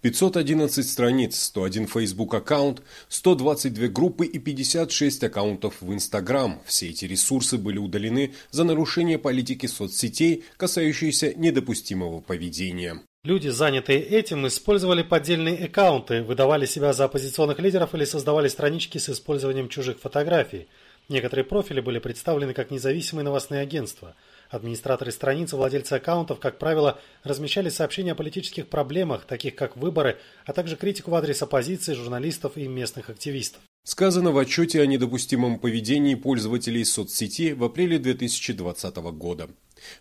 511 страниц, 101 Facebook аккаунт, 122 группы и 56 аккаунтов в Instagram. Все эти ресурсы были удалены за нарушение политики соцсетей, касающиеся недопустимого поведения. Люди, занятые этим, использовали поддельные аккаунты, выдавали себя за оппозиционных лидеров или создавали странички с использованием чужих фотографий. Некоторые профили были представлены как независимые новостные агентства – Администраторы страниц и владельцы аккаунтов, как правило, размещали сообщения о политических проблемах, таких как выборы, а также критику в адрес оппозиции, журналистов и местных активистов. Сказано в отчете о недопустимом поведении пользователей соцсети в апреле 2020 года.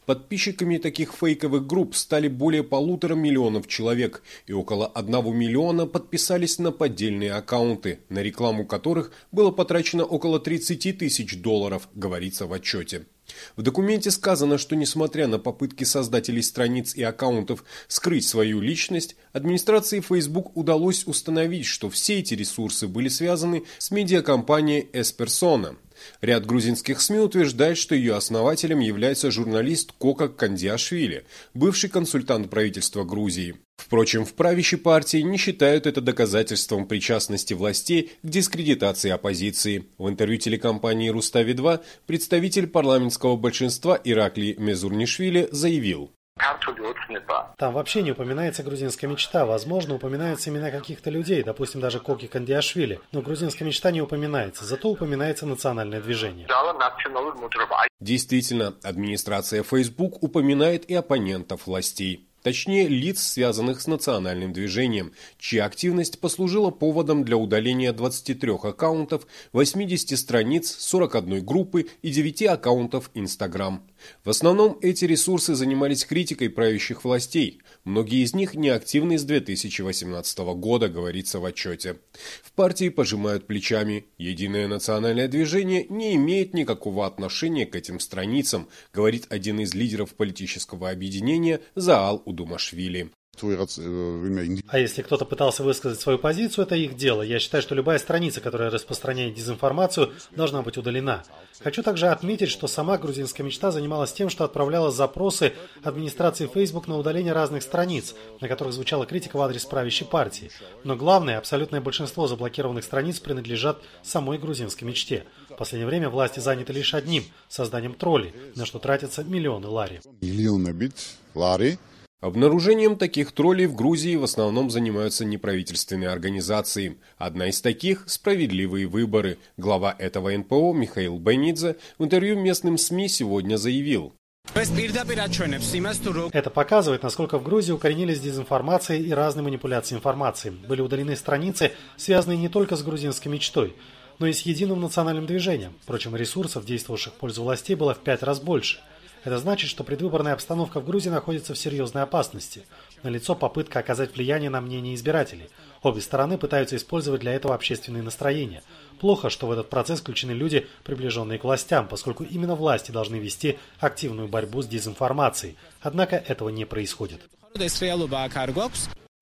Подписчиками таких фейковых групп стали более полутора миллионов человек, и около одного миллиона подписались на поддельные аккаунты, на рекламу которых было потрачено около 30 тысяч долларов, говорится в отчете. В документе сказано, что несмотря на попытки создателей страниц и аккаунтов скрыть свою личность, администрации Facebook удалось установить, что все эти ресурсы были связаны с медиакомпанией S-Persona. Ряд грузинских СМИ утверждает, что ее основателем является журналист Кока Кандиашвили, бывший консультант правительства Грузии. Впрочем, в правящей партии не считают это доказательством причастности властей к дискредитации оппозиции. В интервью телекомпании «Рустави-2» представитель парламентского большинства Иракли Мезурнишвили заявил, там вообще не упоминается грузинская мечта. Возможно, упоминаются имена каких-то людей, допустим, даже Коки Кандиашвили. Но грузинская мечта не упоминается, зато упоминается национальное движение. Действительно, администрация Facebook упоминает и оппонентов властей точнее лиц, связанных с национальным движением, чья активность послужила поводом для удаления 23 аккаунтов, 80 страниц, 41 группы и 9 аккаунтов Instagram. В основном эти ресурсы занимались критикой правящих властей. Многие из них неактивны с 2018 года, говорится в отчете. В партии пожимают плечами. Единое национальное движение не имеет никакого отношения к этим страницам, говорит один из лидеров политического объединения Заал Удумашвили. А если кто-то пытался высказать свою позицию, это их дело. Я считаю, что любая страница, которая распространяет дезинформацию, должна быть удалена. Хочу также отметить, что сама грузинская мечта занималась тем, что отправляла запросы администрации Facebook на удаление разных страниц, на которых звучала критика в адрес правящей партии. Но главное, абсолютное большинство заблокированных страниц принадлежат самой грузинской мечте. В последнее время власти заняты лишь одним – созданием троллей, на что тратятся миллионы лари. Миллионы бит лари – Обнаружением таких троллей в Грузии в основном занимаются неправительственные организации. Одна из таких – «Справедливые выборы». Глава этого НПО Михаил Бенидзе в интервью местным СМИ сегодня заявил. Это показывает, насколько в Грузии укоренились дезинформация и разные манипуляции информацией. Были удалены страницы, связанные не только с грузинской мечтой, но и с единым национальным движением. Впрочем, ресурсов, действовавших в пользу властей, было в пять раз больше – это значит, что предвыборная обстановка в Грузии находится в серьезной опасности. Налицо попытка оказать влияние на мнение избирателей. Обе стороны пытаются использовать для этого общественные настроения. Плохо, что в этот процесс включены люди, приближенные к властям, поскольку именно власти должны вести активную борьбу с дезинформацией. Однако этого не происходит.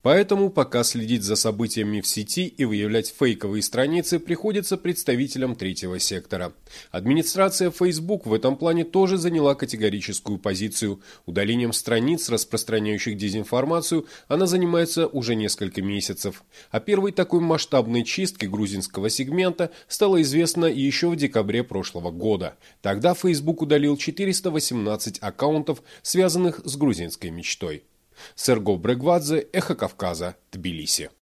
Поэтому пока следить за событиями в сети и выявлять фейковые страницы приходится представителям третьего сектора. Администрация Facebook в этом плане тоже заняла категорическую позицию. Удалением страниц, распространяющих дезинформацию, она занимается уже несколько месяцев. А первой такой масштабной чисткой грузинского сегмента стало известно еще в декабре прошлого года. Тогда Facebook удалил 418 аккаунтов, связанных с грузинской мечтой. Серго Брегвадзе, Эхо Кавказа, Тбилиси.